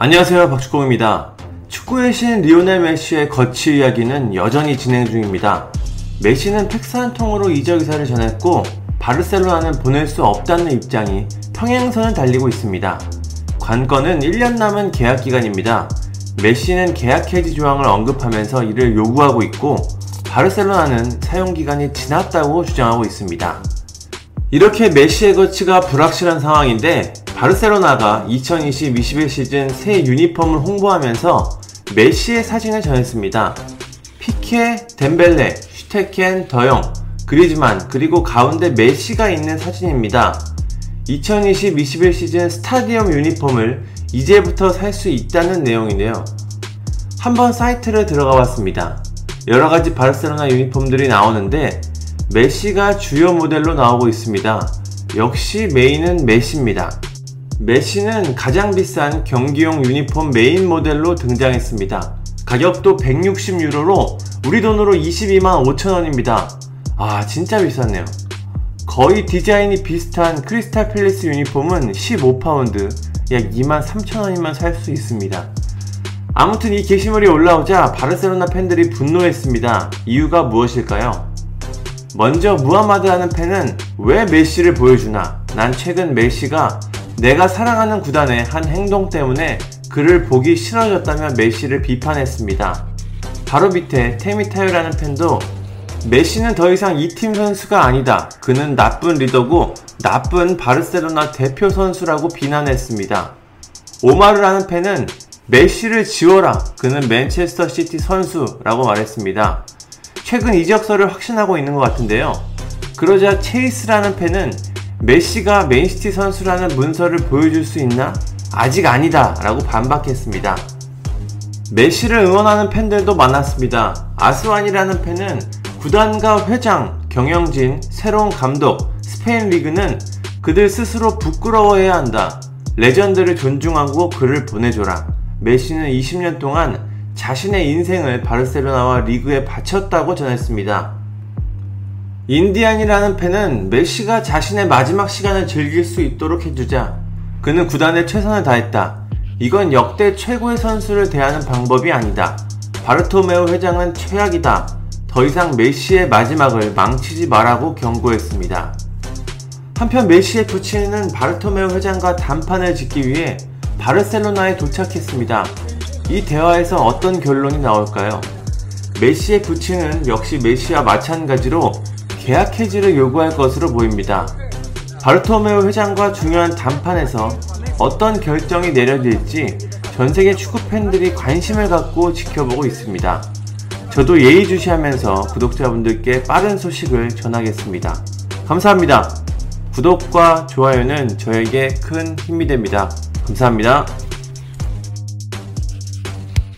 안녕하세요 박주공입니다. 축구의 신 리오넬 메시의 거치 이야기는 여전히 진행 중입니다. 메시는 팩스 한 통으로 이적 의사를 전했고 바르셀로나는 보낼 수 없다는 입장이 평행선을 달리고 있습니다. 관건은 1년 남은 계약 기간입니다. 메시는 계약 해지 조항을 언급하면서 이를 요구하고 있고 바르셀로나는 사용 기간이 지났다고 주장하고 있습니다. 이렇게 메시의 거치가 불확실한 상황인데 바르셀로나가 2020-21 시즌 새 유니폼을 홍보하면서 메시의 사진을 전했습니다. 피케, 뎀벨레, 슈테겐, 더용, 그리즈만 그리고 가운데 메시가 있는 사진입니다. 2020-21 시즌 스타디움 유니폼을 이제부터 살 수 있다는 내용이네요. 한번 사이트를 들어가 봤습니다. 여러가지 바르셀로나 유니폼들이 나오는데 메시가 주요 모델로 나오고 있습니다. 역시 메인은 메시입니다. 메시는 가장 비싼 경기용 유니폼 메인 모델로 등장했습니다. 가격도 160유로로 우리 돈으로 22만 5천원입니다. 아, 진짜 비쌌네요. 거의 디자인이 비슷한 크리스탈 팰리스 유니폼은 15파운드, 약 2만 3천원이면 살 수 있습니다. 아무튼 이 게시물이 올라오자 바르셀로나 팬들이 분노했습니다. 이유가 무엇일까요? 먼저 무하마드라는 팬은 왜 메시를 보여주나? 난 최근 메시가 내가 사랑하는 구단의 한 행동 때문에 그를 보기 싫어졌다며 메시를 비판했습니다. 바로 밑에 테미타요라는 팬도 메시는 더 이상 이 팀 선수가 아니다. 그는 나쁜 리더고 나쁜 바르셀로나 대표 선수라고 비난했습니다. 오마르라는 팬은 메시를 지워라. 그는 맨체스터 시티 선수라고 말했습니다. 최근 이적설을 확신하고 있는 것 같은데요. 그러자 체이스라는 팬은 메시가 맨시티 선수라는 문서를 보여줄 수 있나? 아직 아니다. 라고 반박했습니다. 메시를 응원하는 팬들도 많았습니다. 아스완이라는 팬은 구단과 회장, 경영진, 새로운 감독, 스페인 리그는 그들 스스로 부끄러워해야 한다. 레전드를 존중하고 그를 보내줘라. 메시는 20년 동안 자신의 인생을 바르셀로나와 리그에 바쳤다고 전했습니다. 인디안이라는 팬은 메시가 자신의 마지막 시간을 즐길 수 있도록 해주자. 그는 구단에 최선을 다했다. 이건 역대 최고의 선수를 대하는 방법이 아니다. 바르토메오 회장은 최악이다. 더 이상 메시의 마지막을 망치지 말라고 경고했습니다. 한편 메시의 부친은 바르토메오 회장과談판을 짓기 위해 바르셀로나에 도착했습니다. 이 대화에서 어떤 결론이 나올까요? 메시의 부친은 역시 메시와 마찬가지로 계약 해지를 요구할 것으로 보입니다. 바르토메오 회장과 중요한談판에서 어떤 결정이 내려질지 전 세계 축구 팬들이 관심을 갖고 지켜보고 있습니다. 저도 예의주시하면서 구독자분들께 빠른 소식을 전하겠습니다. 감사합니다. 구독과 좋아요는 저에게 큰 힘이 됩니다. 감사합니다.